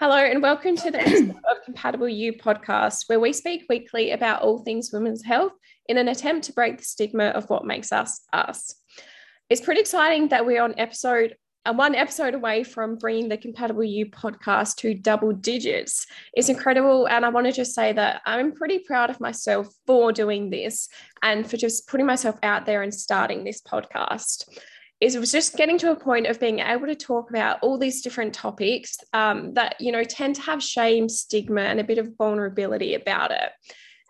Hello, and welcome to the episode of Compatible You podcast, where we speak weekly about all things women's health in an attempt to break the stigma of what makes us us. It's pretty exciting that we're on episode uh, one episode away from bringing the Compatible You podcast to double digits. It's incredible. And I want to just say that I'm pretty proud of myself for doing this and for just putting myself out there and starting this podcast it was just getting to a point of being able to talk about all these different topics um, that you know tend to have shame stigma and a bit of vulnerability about it.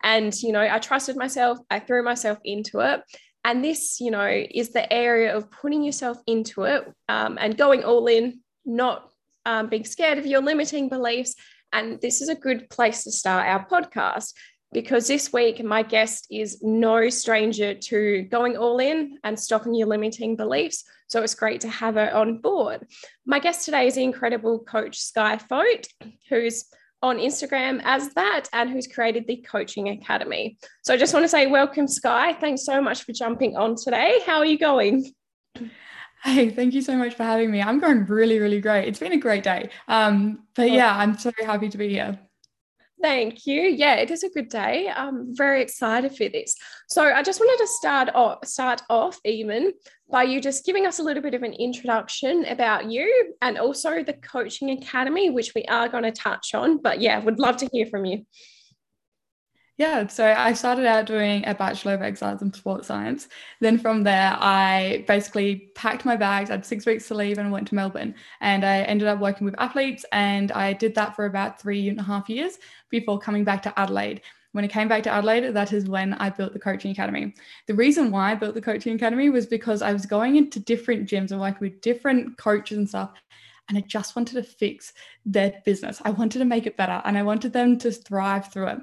And you know i trusted myself i threw myself into it. And this you know is the area of putting yourself into it um, and going all in not um, being scared of your limiting beliefs. And this is a good place to start our podcast because this week my guest is no stranger to going all in and stopping your limiting beliefs. So it's great to have her on board. My guest today is the incredible coach Skye Foat, who's on Instagram as that and who's created the Coaching Academy. So I just want to say welcome, Skye. Thanks so much for jumping on today. How are you going? Hey, thank you so much for having me. I'm going really, really great. It's been a great day. Um, but yeah, I'm so happy to be here. Thank you. Yeah, it is a good day. I'm very excited for this. So I just wanted to start off, start off even by you just giving us a little bit of an introduction about you and also the coaching academy, which we are going to touch on. But yeah, would love to hear from you. Yeah, so I started out doing a Bachelor of Exercise and Sports Science. Then from there, I basically packed my bags. I had six weeks to leave and went to Melbourne. And I ended up working with athletes. And I did that for about three and a half years before coming back to Adelaide. When I came back to Adelaide, that is when I built the Coaching Academy. The reason why I built the Coaching Academy was because I was going into different gyms and working with different coaches and stuff and I just wanted to fix their business. I wanted to make it better and I wanted them to thrive through it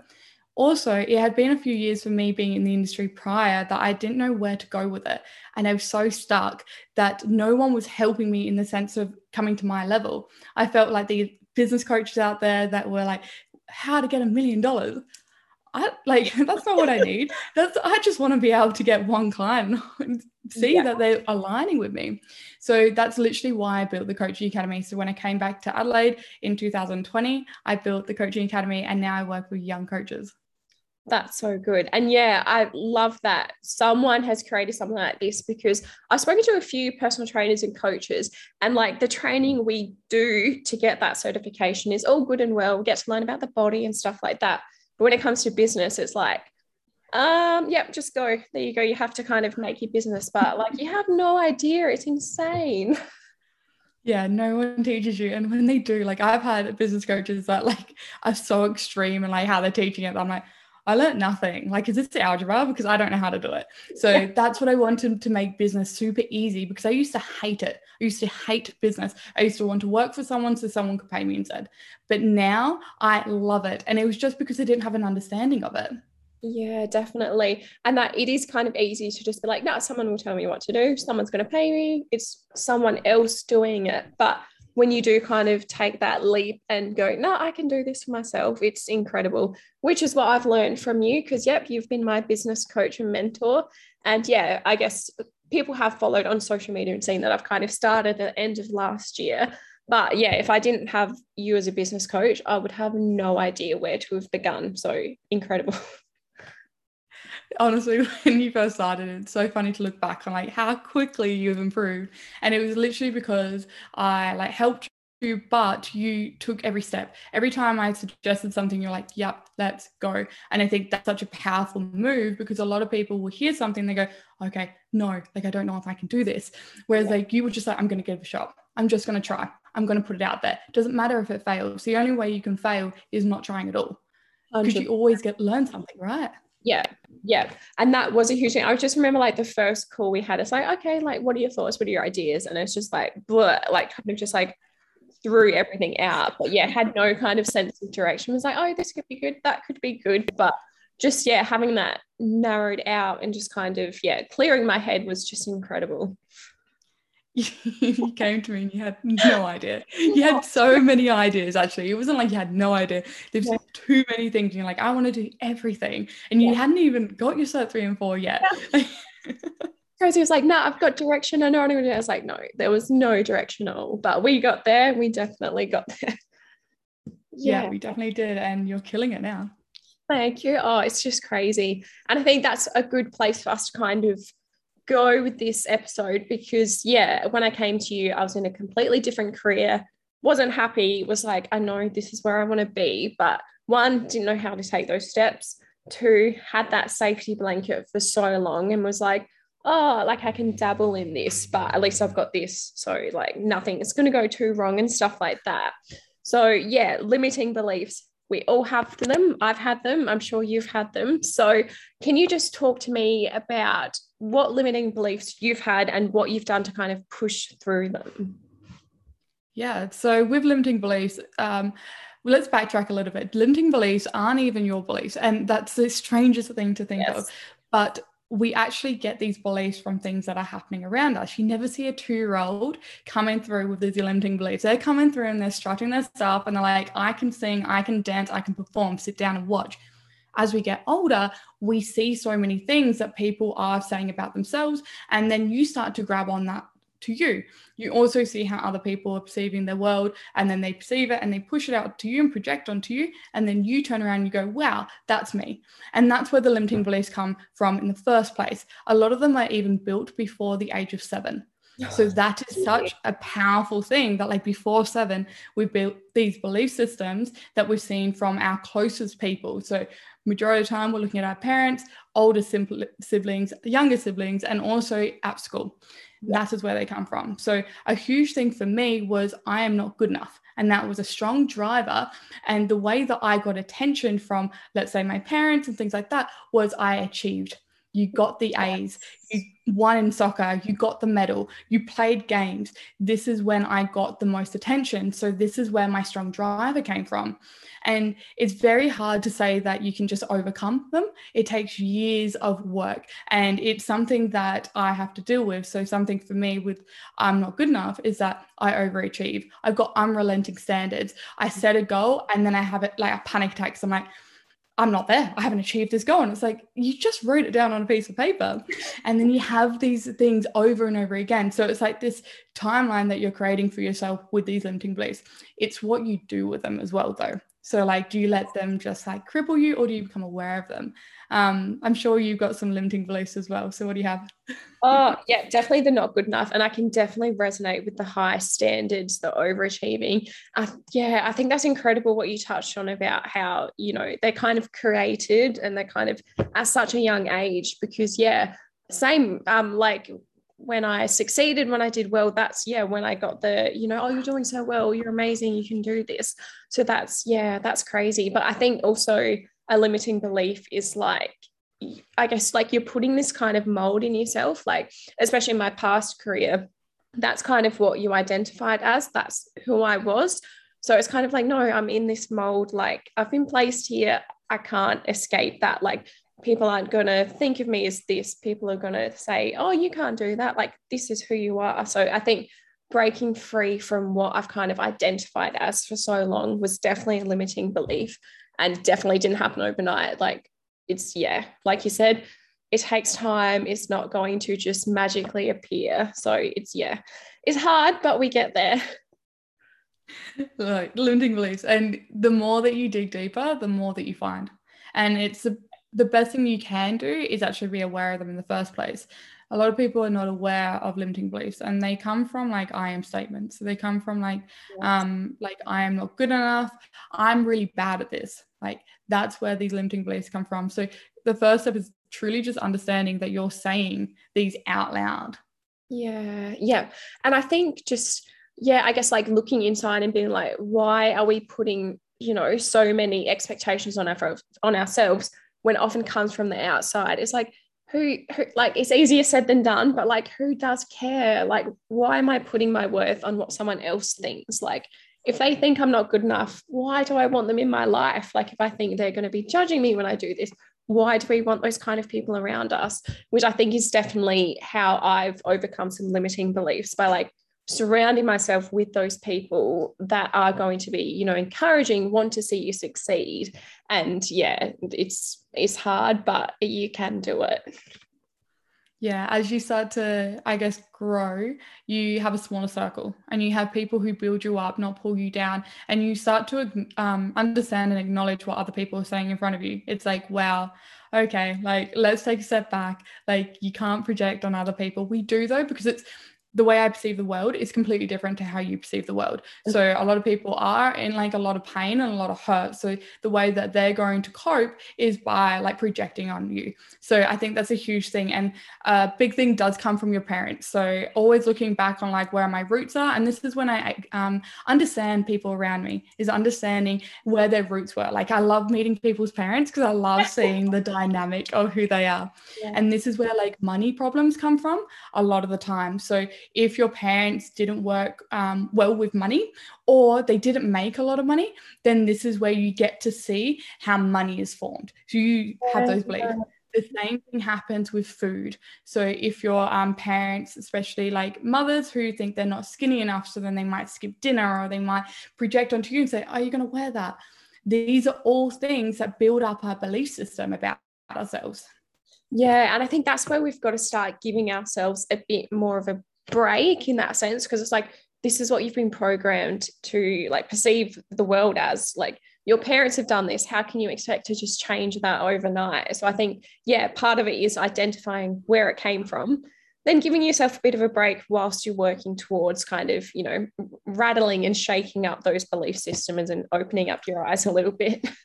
also, it had been a few years for me being in the industry prior that I didn't know where to go with it. And I was so stuck that no one was helping me in the sense of coming to my level. I felt like the business coaches out there that were like, how to get a million dollars. I like that's not what I need. That's I just want to be able to get one client and see yeah. that they're aligning with me. So that's literally why I built the coaching academy. So when I came back to Adelaide in 2020, I built the coaching academy and now I work with young coaches. That's so good. And yeah, I love that someone has created something like this because I've spoken to a few personal trainers and coaches, and like the training we do to get that certification is all good and well. We get to learn about the body and stuff like that. But when it comes to business, it's like, um, yep, just go. There you go. You have to kind of make your business, but like you have no idea. It's insane. Yeah, no one teaches you. And when they do, like I've had business coaches that like are so extreme and like how they're teaching it. I'm like, I learned nothing. Like, is this algebra? Because I don't know how to do it. So yeah. that's what I wanted to make business super easy because I used to hate it. I used to hate business. I used to want to work for someone so someone could pay me instead. But now I love it. And it was just because I didn't have an understanding of it. Yeah, definitely. And that it is kind of easy to just be like, no, someone will tell me what to do. Someone's going to pay me. It's someone else doing it. But when you do kind of take that leap and go, no, I can do this for myself, it's incredible, which is what I've learned from you. Because, yep, you've been my business coach and mentor. And yeah, I guess people have followed on social media and seen that I've kind of started at the end of last year. But yeah, if I didn't have you as a business coach, I would have no idea where to have begun. So incredible. honestly when you first started it's so funny to look back on like how quickly you've improved. And it was literally because i like helped you but you took every step. Every time i suggested something you're like yep let's go. And i think that's such a powerful move because a lot of people will hear something they go okay no like i don't know if i can do this. Whereas like you were just like i'm going to give it a shot. I'm just going to try. I'm going to put it out there. It doesn't matter if it fails. The only way you can fail is not trying at all. Because you always get learn something right? Yeah yeah and that was a huge thing. I just remember like the first call we had it's like okay like what are your thoughts? What are your ideas? And it's just like blah, like kind of just like threw everything out. But yeah had no kind of sense of direction. It was like oh this could be good that could be good. But just yeah having that narrowed out and just kind of yeah clearing my head was just incredible you came to me and you had no idea. You had so many ideas actually. It wasn't like you had no idea. There's yeah. too many things. And you're like, I want to do everything. And you yeah. hadn't even got your cert three and four yet. Yeah. Rosie was like, no, nah, I've got direction. I know what I'm going to do. I was like, no, there was no direction at all. But we got there. We definitely got there. yeah. yeah, we definitely did. And you're killing it now. Thank you. Oh, it's just crazy. And I think that's a good place for us to kind of go with this episode because, yeah, when I came to you, I was in a completely different career, wasn't happy, was like, I know this is where I want to be. But one, didn't know how to take those steps. Two, had that safety blanket for so long and was like, oh, like I can dabble in this, but at least I've got this. So, like, nothing is going to go too wrong and stuff like that. So, yeah, limiting beliefs we all have them. I've had them. I'm sure you've had them. So, can you just talk to me about what limiting beliefs you've had and what you've done to kind of push through them? Yeah. So, with limiting beliefs, um, well, let's backtrack a little bit. Limiting beliefs aren't even your beliefs. And that's the strangest thing to think yes. of. But we actually get these beliefs from things that are happening around us. You never see a two year old coming through with these limiting beliefs. They're coming through and they're strutting their stuff and they're like, I can sing, I can dance, I can perform, sit down and watch. As we get older, we see so many things that people are saying about themselves. And then you start to grab on that to you. You also see how other people are perceiving their world and then they perceive it and they push it out to you and project onto you. And then you turn around and you go, wow, that's me. And that's where the limiting beliefs come from in the first place. A lot of them are even built before the age of seven. So that is such a powerful thing that like before seven, we built these belief systems that we've seen from our closest people. So majority of the time we're looking at our parents, older siblings, younger siblings, and also at school that is where they come from. So a huge thing for me was I am not good enough. And that was a strong driver. And the way that I got attention from, let's say, my parents and things like that was I achieved. You got the A's, you won in soccer, you got the medal, you played games. This is when I got the most attention. So, this is where my strong driver came from. And it's very hard to say that you can just overcome them. It takes years of work. And it's something that I have to deal with. So, something for me with I'm not good enough is that I overachieve. I've got unrelenting standards. I set a goal and then I have it like a panic attack. So, I'm like, I'm not there. I haven't achieved this goal. And it's like, you just wrote it down on a piece of paper. And then you have these things over and over again. So it's like this timeline that you're creating for yourself with these limiting beliefs. It's what you do with them as well, though. So, like, do you let them just like cripple you or do you become aware of them? Um, I'm sure you've got some limiting beliefs as well. So, what do you have? Oh, yeah, definitely the not good enough. And I can definitely resonate with the high standards, the overachieving. Uh, yeah, I think that's incredible what you touched on about how, you know, they're kind of created and they're kind of at such a young age because, yeah, same um like when I succeeded, when I did well, that's yeah, when I got the, you know, oh, you're doing so well, you're amazing, you can do this. So that's yeah, that's crazy. But I think also a limiting belief is like, I guess like you're putting this kind of mold in yourself, like especially in my past career, that's kind of what you identified as. That's who I was. So it's kind of like, no, I'm in this mold. Like I've been placed here. I can't escape that. Like people aren't going to think of me as this. People are going to say, oh, you can't do that. Like, this is who you are. So I think breaking free from what I've kind of identified as for so long was definitely a limiting belief and definitely didn't happen overnight. Like, it's, yeah, like you said, it takes time. It's not going to just magically appear. So it's, yeah, it's hard, but we get there. Like limiting beliefs. And the more that you dig deeper, the more that you find. And it's a the best thing you can do is actually be aware of them in the first place. A lot of people are not aware of limiting beliefs and they come from like I am statements. So they come from like um like I am not good enough. I'm really bad at this. Like that's where these limiting beliefs come from. So the first step is truly just understanding that you're saying these out loud. Yeah. Yeah. And I think just yeah, I guess like looking inside and being like why are we putting, you know, so many expectations on our on ourselves when often comes from the outside. It's like, who, who, like, it's easier said than done, but like, who does care? Like, why am I putting my worth on what someone else thinks? Like, if they think I'm not good enough, why do I want them in my life? Like, if I think they're going to be judging me when I do this, why do we want those kind of people around us? Which I think is definitely how I've overcome some limiting beliefs by like surrounding myself with those people that are going to be you know encouraging want to see you succeed and yeah it's it's hard but you can do it Yeah, as you start to, I guess, grow, you have a smaller circle and you have people who build you up, not pull you down. And you start to um, understand and acknowledge what other people are saying in front of you. It's like, wow, okay, like let's take a step back. Like you can't project on other people. We do though, because it's the way I perceive the world is completely different to how you perceive the world. So a lot of people are in like a lot of pain and a lot of hurt. So the way that they're going to cope is by like projecting on you. So I think that's a huge thing. And a big thing does come from your parents. So always looking back on like where my roots are. And this is when I um, understand people around me is understanding where their roots were. Like I love meeting people's parents because I love seeing the dynamic of who they are. Yeah. And this is where like money problems come from a lot of the time. So if your parents didn't work um, well with money or they didn't make a lot of money, then this is where you get to see how money is formed. So you have those beliefs. The same thing happens with food. So if your um, parents, especially like mothers who think they're not skinny enough, so then they might skip dinner or they might project onto you and say, "Are you going to wear that?" These are all things that build up our belief system about ourselves. Yeah, and I think that's where we've got to start giving ourselves a bit more of a break in that sense because it's like this is what you've been programmed to like perceive the world as. Like your parents have done this. How can you expect to just change that overnight? So i think yeah part of it is identifying where it came from then giving yourself a bit of a break whilst you're working towards kind of you know rattling and shaking up those belief systems and opening up your eyes a little bit.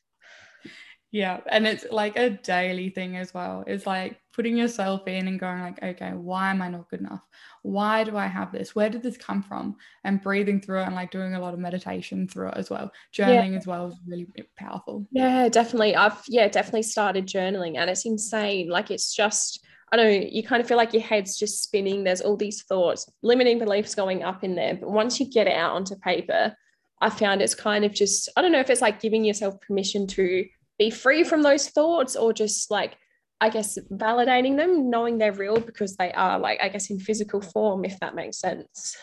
Yeah, and it's like a daily thing as well. It's like putting yourself in and going like, okay, why am I not good enough? Why do I have this? Where did this come from? And breathing through it and like doing a lot of meditation through it as well. Journaling yeah. as well is really powerful. Yeah, definitely. I've yeah, definitely started journaling and it's insane. Like it's just I don't know you kind of feel like your head's just spinning. There's all these thoughts, limiting beliefs going up in there. But once you get it out onto paper, I found it's kind of just, I don't know if it's like giving yourself permission to be free from those thoughts or just like I guess validating them, knowing they're real because they are like, I guess, in physical form, if that makes sense.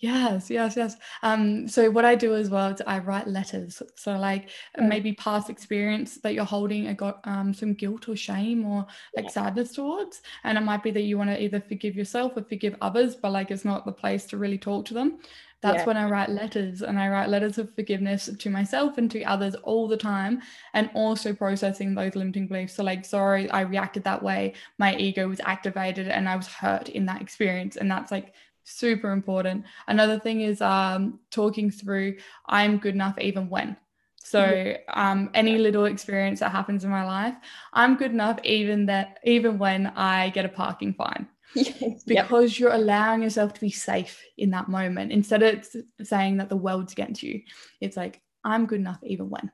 Yes, yes, yes. Um, so what I do as well is I write letters. So like mm. maybe past experience that you're holding a got um some guilt or shame or like yeah. sadness towards. And it might be that you want to either forgive yourself or forgive others, but like it's not the place to really talk to them that's yeah. when I write letters and I write letters of forgiveness to myself and to others all the time and also processing those limiting beliefs. So, like, sorry, I reacted that way. My ego was activated and I was hurt in that experience. And that's like super important. Another thing is um, talking through I'm good enough even when. So um, any little experience that happens in my life, I'm good enough even that even when I get a parking fine. Because yep. you're allowing yourself to be safe in that moment. Instead of saying that the world's against you it's like i'm good enough even when.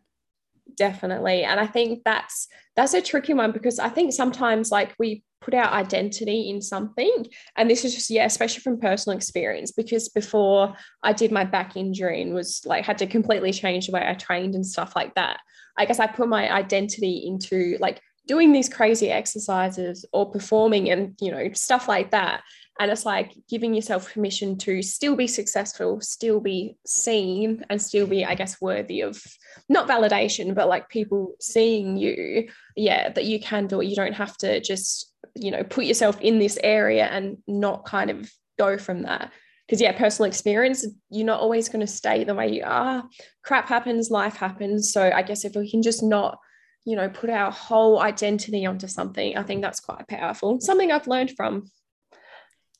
Definitely. And i think that's that's a tricky one because i think sometimes like we put our identity in something. And this is just yeah especially from personal experience because before i did my back injury and was like had to completely change the way i trained and stuff like that i guess i put my identity into like doing these crazy exercises or performing and you know stuff like that. And it's like giving yourself permission to still be successful still be seen and still be i guess worthy of not validation but like people seeing you. Yeah that you can do it. You don't have to just you know put yourself in this area and not kind of go from that. Because yeah personal experience you're not always going to stay the way you are. Crap happens life happens. So i guess if we can just not you know, put our whole identity onto something, I think that's quite powerful. Something I've learned from.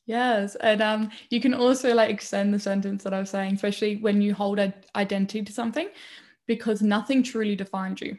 Yes, and um, you can also like extend the sentence that I was saying, especially when you hold an identity to something, because nothing truly defines you.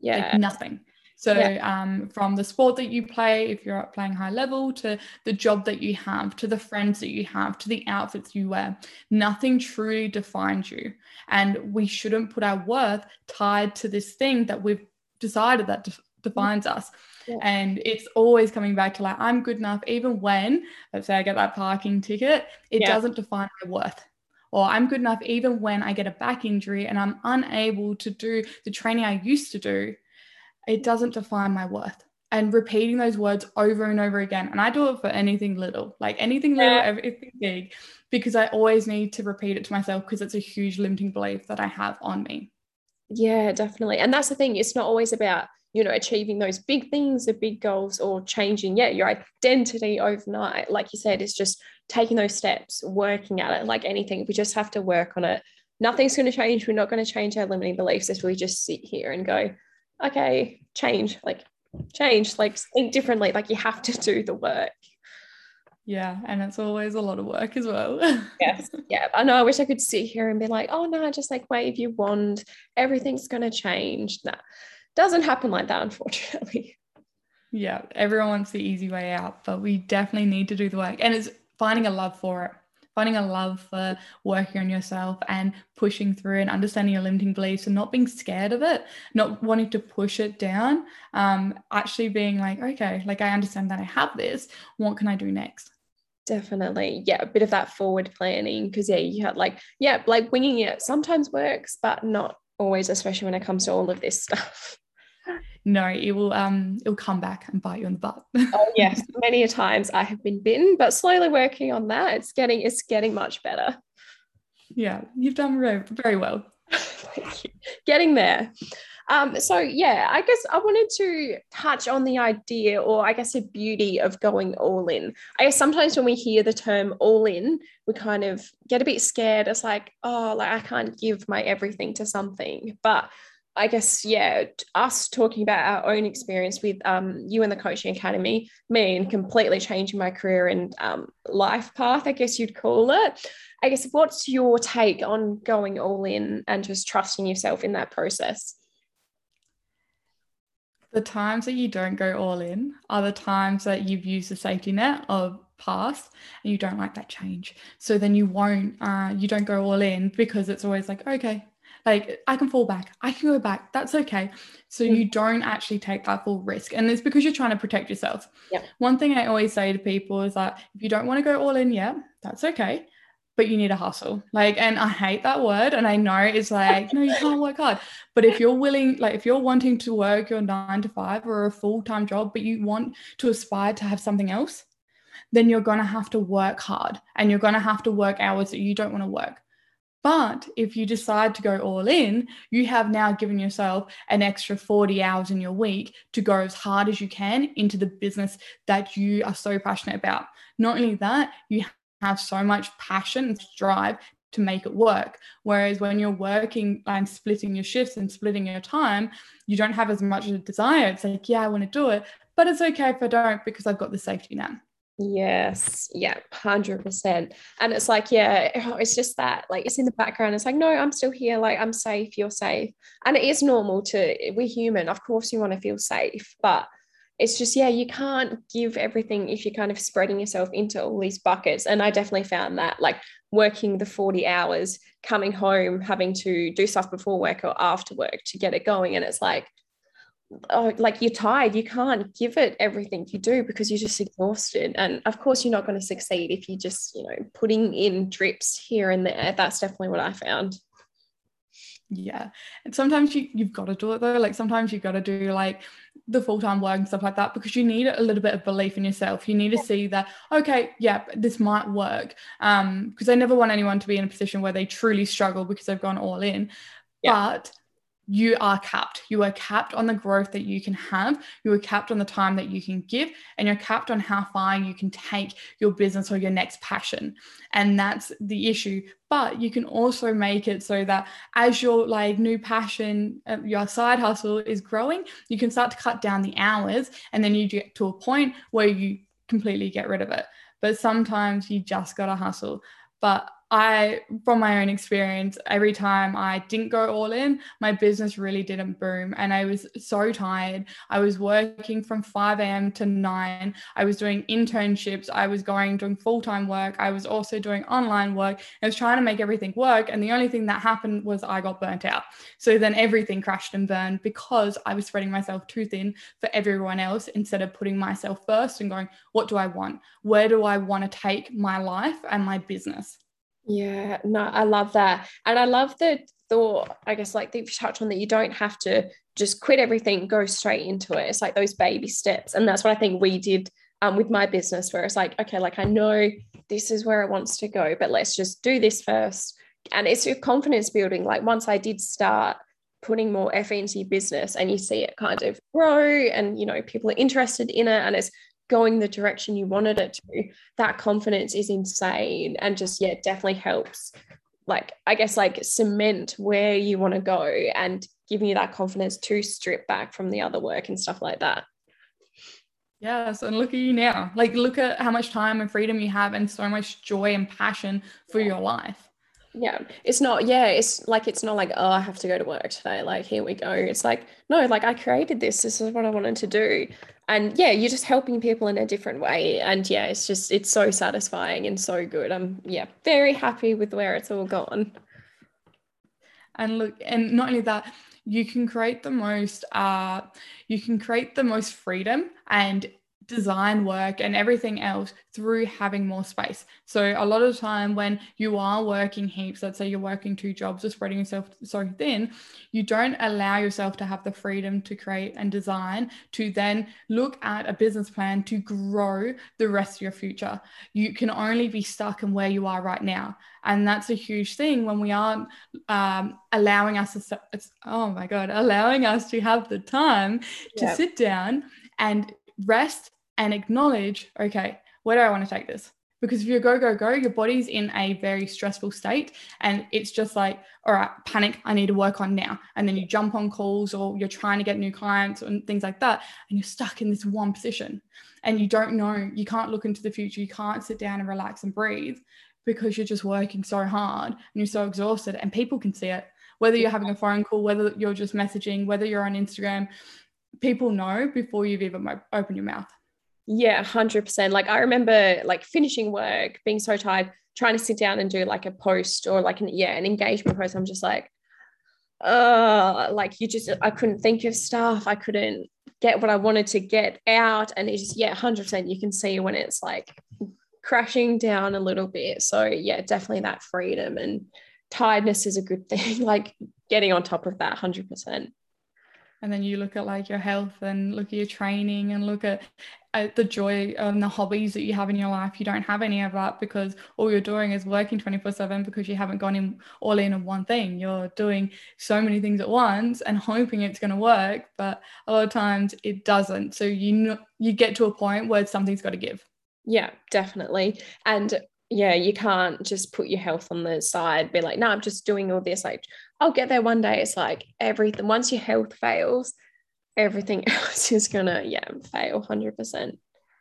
Yeah, like nothing. So, yeah. um, from the sport that you play, if you're playing high level, to the job that you have, to the friends that you have, to the outfits you wear, nothing truly defines you. And we shouldn't put our worth tied to this thing that we've decided that def- defines us. Yeah. And it's always coming back to like, I'm good enough, even when, let's say I get that parking ticket, it yeah. doesn't define my worth. Or I'm good enough even when I get a back injury and I'm unable to do the training I used to do, it doesn't define my worth. And repeating those words over and over again. And I do it for anything little, like anything little, yeah. everything big, because I always need to repeat it to myself because it's a huge limiting belief that I have on me. Yeah, definitely. And that's the thing, it's not always about you know, achieving those big things, the big goals, or changing, yeah, your identity overnight. Like you said, it's just taking those steps, working at it, like anything. We just have to work on it. Nothing's going to change. We're not going to change our limiting beliefs if we just sit here and go, okay, change, like change, like think differently. Like you have to do the work. Yeah, and it's always a lot of work as well. yes, yeah. I know. I wish I could sit here and be like, oh no, just like wave your wand, everything's going to change. Nah, doesn't happen like that, unfortunately. Yeah, everyone wants the easy way out, but we definitely need to do the work, and it's finding a love for it. Finding a love for working on yourself and pushing through and understanding your limiting beliefs and not being scared of it, not wanting to push it down. Um, actually being like, okay, like I understand that I have this. What can I do next? Definitely. Yeah. A bit of that forward planning. Cause yeah, you had like, yeah, like winging it sometimes works, but not always, especially when it comes to all of this stuff. No, it will um it will come back and bite you in the butt. oh yes. Many a times I have been bitten, but slowly working on that. It's getting it's getting much better. Yeah, you've done very, very well. Thank you. Getting there. Um, so yeah, I guess I wanted to touch on the idea, or I guess the beauty of going all in. I guess sometimes when we hear the term all in, we kind of get a bit scared. It's like, oh, like I can't give my everything to something. But I guess, yeah, us talking about our own experience with um, you and the Coaching Academy, me and completely changing my career and um, life path, I guess you'd call it. I guess, what's your take on going all in and just trusting yourself in that process? The times that you don't go all in are the times that you've used the safety net of past and you don't like that change. So then you won't, uh, you don't go all in because it's always like, okay, like I can fall back, I can go back, that's okay. So mm. you don't actually take that full risk. And it's because you're trying to protect yourself. Yeah. One thing I always say to people is that if you don't want to go all in yet, that's okay but you need a hustle. Like, and I hate that word. And I know it's like, no, you can't work hard. But if you're willing, like, if you're wanting to work your nine to five or a full time job, but you want to aspire to have something else, then you're going to have to work hard and you're going to have to work hours that you don't want to work. But if you decide to go all in, you have now given yourself an extra 40 hours in your week to go as hard as you can into the business that you are so passionate about. Not only that, you have so much passion and drive to make it work. Whereas when you're working and splitting your shifts and splitting your time, you don't have as much of a desire. It's like, yeah, I want to do it, but it's okay if I don't because I've got the safety net. Yes, yeah, 100%. And it's like, yeah, oh, it's just that, like, it's in the background. It's like, no, I'm still here. Like, I'm safe. You're safe. And it is normal to, we're human. Of course, you want to feel safe. But it's just yeah you can't give everything if you're kind of spreading yourself into all these buckets. And i definitely found that like working the 40 hours coming home having to do stuff before work or after work to get it going. And it's like oh like you're tired. You can't give it everything you do because you're just exhausted. And of course you're not going to succeed if you just you know putting in drips here and there. That's definitely what i found. Yeah. And sometimes you, you've got to do it though. Like sometimes you've got to do like the full-time work and stuff like that because you need a little bit of belief in yourself. You need to see that okay yeah this might work um because i never want anyone to be in a position where they truly struggle because they've gone all in. Yeah. but you are capped. You are capped on the growth that you can have. You are capped on the time that you can give, and you're capped on how far you can take your business or your next passion. And that's the issue. But you can also make it so that as your like new passion, uh, your side hustle is growing, you can start to cut down the hours, and then you get to a point where you completely get rid of it. But sometimes you just gotta hustle. But I, from my own experience, every time I didn't go all in, my business really didn't boom. And I was so tired. I was working from 5 a.m. to 9. I was doing internships. I was going doing full time work. I was also doing online work. I was trying to make everything work. And the only thing that happened was I got burnt out. So then everything crashed and burned because I was spreading myself too thin for everyone else instead of putting myself first and going, what do I want? Where do I want to take my life and my business? Yeah, no, I love that. And I love the thought, I guess, like you've touched on that you don't have to just quit everything, go straight into it. It's like those baby steps. And that's what I think we did um, with my business, where it's like, okay, like I know this is where it wants to go, but let's just do this first. And it's your confidence building. Like once I did start putting more effort into your business and you see it kind of grow and you know people are interested in it and it's going the direction you wanted it to that confidence is insane and just yeah definitely helps like i guess like cement where you want to go and giving you that confidence to strip back from the other work and stuff like that Yes, and look at you now. Like, look at how much time and freedom you have, and so much joy and passion for your life. Yeah, it's not, yeah, it's like, it's not like, oh, I have to go to work today. Like, here we go. It's like, no, like, I created this. This is what I wanted to do. And yeah, you're just helping people in a different way. And yeah, it's just, it's so satisfying and so good. I'm, yeah, very happy with where it's all gone. And look, and not only that, you can create the most uh, you can create the most freedom and design work and everything else through having more space. So a lot of the time when you are working heaps, let's say you're working two jobs or spreading yourself so thin, you don't allow yourself to have the freedom to create and design to then look at a business plan to grow the rest of your future. You can only be stuck in where you are right now. And that's a huge thing when we aren't um, allowing us to, oh my God, allowing us to have the time to sit down and rest and acknowledge, okay, where do I want to take this? Because if you go, go, go, your body's in a very stressful state and it's just like, all right, panic, I need to work on now. And then you jump on calls or you're trying to get new clients and things like that. And you're stuck in this one position and you don't know, you can't look into the future, you can't sit down and relax and breathe because you're just working so hard and you're so exhausted and people can see it whether you're having a phone call whether you're just messaging whether you're on instagram people know before you've even opened your mouth yeah 100% like i remember like finishing work being so tired trying to sit down and do like a post or like an yeah an engagement post i'm just like uh like you just i couldn't think of stuff i couldn't get what i wanted to get out and it's just yeah 100% you can see when it's like crashing down a little bit. So yeah, definitely that freedom and tiredness is a good thing. like getting on top of that 100%. And then you look at like your health and look at your training and look at, at the joy and the hobbies that you have in your life. You don't have any of that because all you're doing is working 24 7 because you haven't gone in all in on one thing. You're doing so many things at once and hoping it's going to work, but a lot of times it doesn't. So you know, you get to a point where something's got to give. Yeah, definitely. And yeah, you can't just put your health on the side, be like, no, I'm just doing all this. Like, I'll get there one day. It's like everything, once your health fails, everything else is gonna, yeah, fail 100%.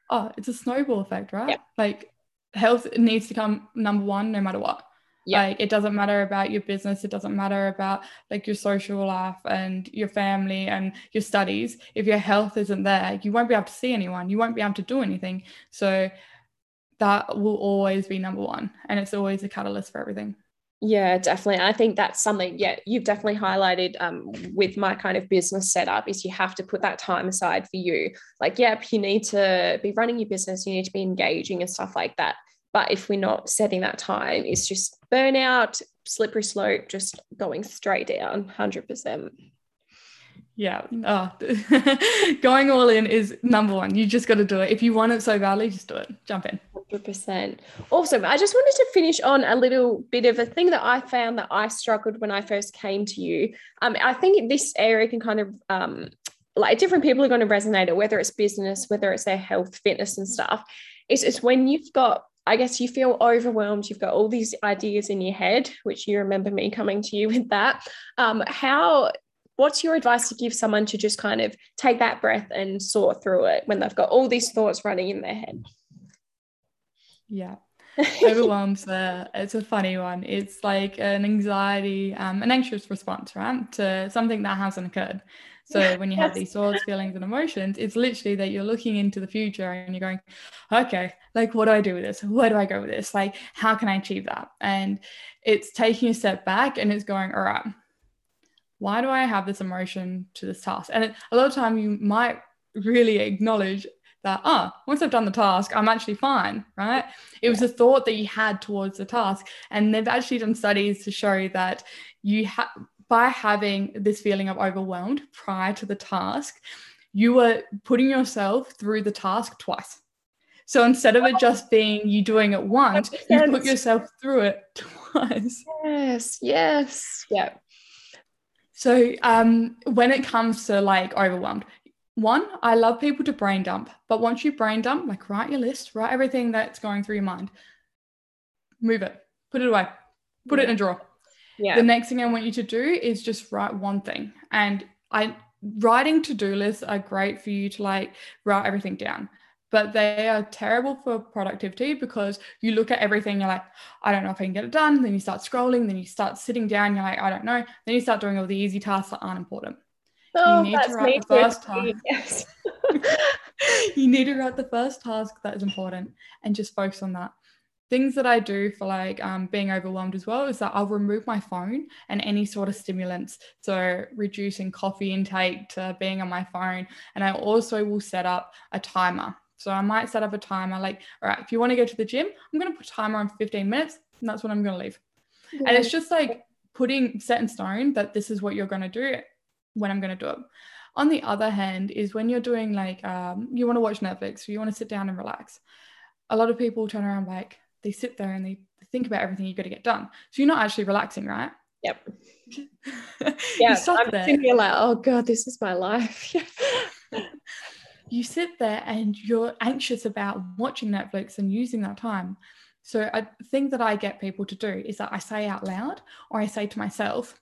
Oh, it's a snowball effect, right? Yeah. Like, health needs to come number one no matter what. Yeah. Like it doesn't matter about your business, it doesn't matter about like your social life and your family and your studies. If your health isn't there, you won't be able to see anyone, you won't be able to do anything. So that will always be number one. And it's always a catalyst for everything. Yeah, definitely. I think that's something, yeah, you've definitely highlighted um, with my kind of business setup is you have to put that time aside for you. Like, yep, you need to be running your business, you need to be engaging and stuff like that. But if we're not setting that time, it's just burnout, slippery slope, just going straight down 100%. Yeah. Oh. going all in is number one. You just got to do it. If you want it so badly, just do it. Jump in. 100%. Awesome. I just wanted to finish on a little bit of a thing that I found that I struggled when I first came to you. Um, I think this area can kind of um, like different people are going to resonate it, whether it's business, whether it's their health, fitness, and stuff. It's, it's when you've got I guess you feel overwhelmed. You've got all these ideas in your head, which you remember me coming to you with that. Um, how, what's your advice to give someone to just kind of take that breath and sort through it when they've got all these thoughts running in their head? Yeah. Overwhelm's it's a funny one. It's like an anxiety, um, an anxious response, right, to something that hasn't occurred. So when you have these thoughts, feelings, and emotions, it's literally that you're looking into the future and you're going, okay, like what do I do with this? Where do I go with this? Like, how can I achieve that? And it's taking a step back and it's going, all right, why do I have this emotion to this task? And a lot of time you might really acknowledge that ah oh, once i've done the task i'm actually fine right it was a thought that you had towards the task and they've actually done studies to show that you have by having this feeling of overwhelmed prior to the task, you were putting yourself through the task twice. So instead of it just being you doing it once, you put yourself through it twice. Yes, yes. Yeah. So um, when it comes to like overwhelmed, one, I love people to brain dump, but once you brain dump, like write your list, write everything that's going through your mind, move it, put it away, put yeah. it in a drawer. Yeah. The next thing I want you to do is just write one thing. And I writing to-do lists are great for you to like write everything down but they are terrible for productivity because you look at everything, you're like, I don't know if I can get it done. Then you start scrolling, then you start sitting down, you're like, I don't know. Then you start doing all the easy tasks that aren't important. Oh, you need to write the first task. Yes. you need to write the first task that is important and just focus on that. Things that I do for like um, being overwhelmed as well is that I'll remove my phone and any sort of stimulants. So reducing coffee intake to being on my phone. And I also will set up a timer so I might set up a timer like, all right, if you want to go to the gym, I'm going to put a timer on 15 minutes and that's when I'm going to leave. Yeah. And it's just like putting set in stone that this is what you're going to do when I'm going to do it. On the other hand, is when you're doing like, um, you want to watch Netflix, or you want to sit down and relax. A lot of people turn around like, they sit there and they think about everything you've got to get done. So you're not actually relaxing, right? Yep. yeah, I'm there. sitting here like, oh God, this is my life. you sit there and you're anxious about watching Netflix and using that time. So a thing that I get people to do is that I say out loud or I say to myself,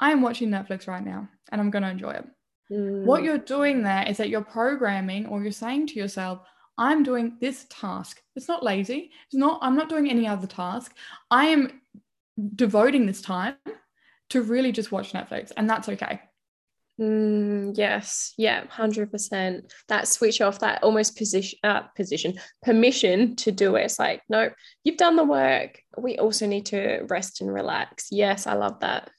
I am watching Netflix right now and I'm going to enjoy it. Mm. What you're doing there is that you're programming or you're saying to yourself, I'm doing this task. It's not lazy. It's not, I'm not doing any other task. I am devoting this time to really just watch Netflix and that's okay. Mm, yes, yeah, hundred percent. That switch off, that almost position, uh, position, permission to do it. It's like, no, you've done the work. We also need to rest and relax. Yes, I love that.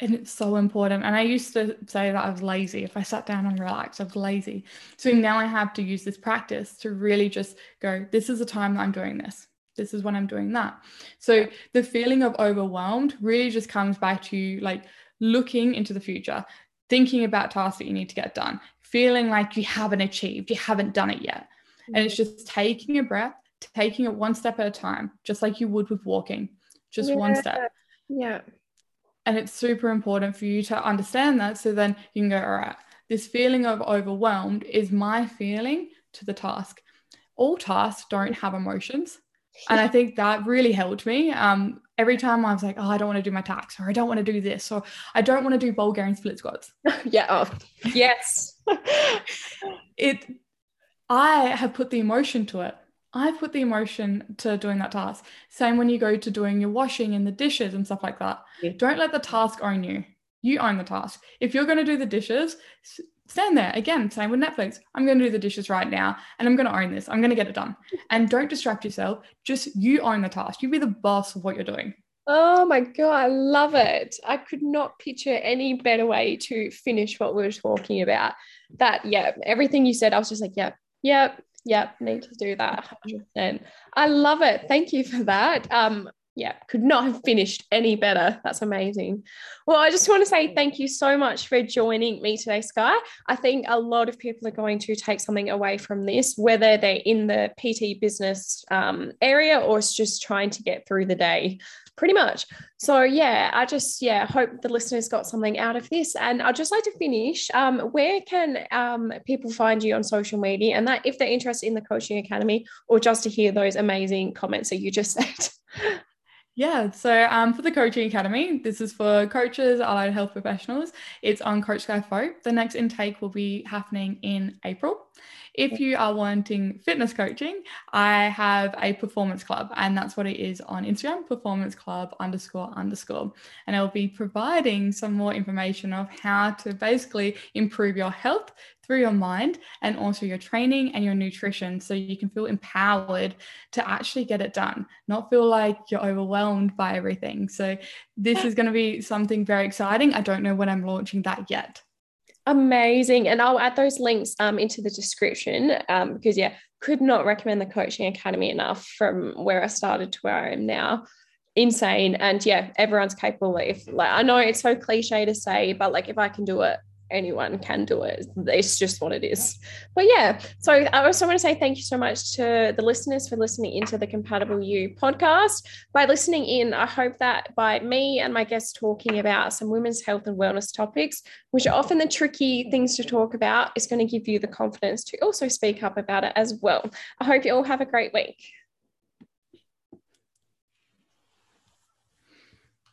And it's so important. And I used to say that I was lazy. If I sat down and relaxed, I was lazy. So now I have to use this practice to really just go, this is the time that I'm doing this. This is when I'm doing that. So the feeling of overwhelmed really just comes back to like looking into the future thinking about tasks that you need to get done, feeling like you haven't achieved, you haven't done it yet. And it's just taking a breath, taking it one step at a time, just like you would with walking, just yeah. one step. Yeah. And it's super important for you to understand that. So then you can go, all right, this feeling of overwhelmed is my feeling to the task. All tasks don't have emotions. And I think that really helped me. Um, every time I was like, oh, I don't want to do my tax, or I don't want to do this, or I don't want to do Bulgarian split squats. yeah. Oh, yes. it, I have put the emotion to it. I've put the emotion to doing that task. Same when you go to doing your washing and the dishes and stuff like that. Yeah. Don't let the task own you. You own the task. If you're going to do the dishes, stand there. Again same with netflix. I'm going to do the dishes right now and i'm going to own this. I'm going to get it done. And don't distract yourself. Just you own the task. You be the boss of what you're doing. Oh my god i love it. I could not picture any better way to finish what we were talking about. That yeah everything you said i was just like yep yeah, yep yeah, yep need to do that 100% i love it. Thank you for that. Um yeah, could not have finished any better. That's amazing. Well, I just want to say thank you so much for joining me today, Skye. I think a lot of people are going to take something away from this, whether they're in the PT business um, area or it's just trying to get through the day, pretty much. So, yeah, I just, yeah, hope the listeners got something out of this. And I'd just like to finish. Um, where can um, people find you on social media? And that if they're interested in the Coaching Academy or just to hear those amazing comments that you just said. Yeah, so um, for the Coaching Academy, this is for coaches, allied health professionals. It's on Coach Skye Foat. The next intake will be happening in April. If you are wanting fitness coaching, I have a performance club, and that's what it is on Instagram performance club underscore underscore. And I'll be providing some more information of how to basically improve your health through your mind and also your training and your nutrition so you can feel empowered to actually get it done, not feel like you're overwhelmed by everything. So, this is going to be something very exciting. I don't know when I'm launching that yet. Amazing. And I'll add those links um, into the description um, because, yeah, could not recommend the Coaching Academy enough from where I started to where I am now. Insane. And yeah, everyone's capable. If like, I know it's so cliche to say, but like, if I can do it, anyone can do it. It's just what it is. But yeah, so I also want to say thank you so much to the listeners for listening into the Compatible You podcast. By listening in, I hope that by me and my guests talking about some women's health and wellness topics, which are often the tricky things to talk about, is going to give you the confidence to also speak up about it as well. I hope you all have a great week.